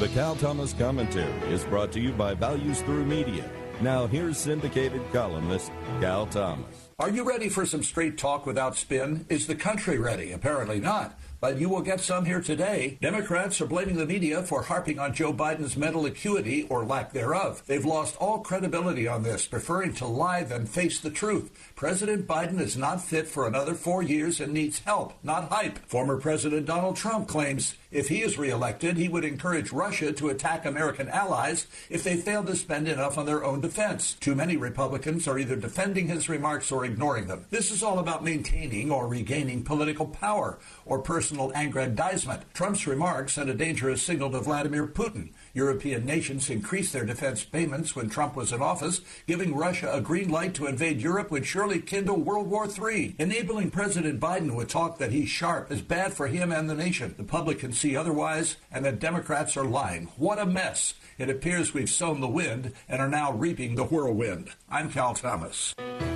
The Cal Thomas Commentary is brought to you by Values Through Media. Now, here's syndicated columnist Cal Thomas. Are you ready for some straight talk without spin? Is the country ready? Apparently not. But you will get some here today. Democrats are blaming the media for harping on Joe Biden's mental acuity or lack thereof. They've lost all credibility on this, preferring to lie than face the truth. President Biden is not fit for another four years and needs help, not hype. Former President Donald Trump claims if he is reelected, he would encourage Russia to attack American allies if they fail to spend enough on their own defense. Too many Republicans are either defending his remarks or ignoring them. This is all about maintaining or regaining political power or personal aggrandizement. Trump's remarks sent a dangerous signal to Vladimir Putin. European nations increased their defense payments when Trump was in office, giving Russia a green light to invade Europe would surely kindle World War III. Enabling President Biden with talk that he's sharp is bad for him and the nation. The public can see otherwise, and that Democrats are lying. What a mess. It appears we've sown the wind and are now reaping the whirlwind. I'm Cal Thomas.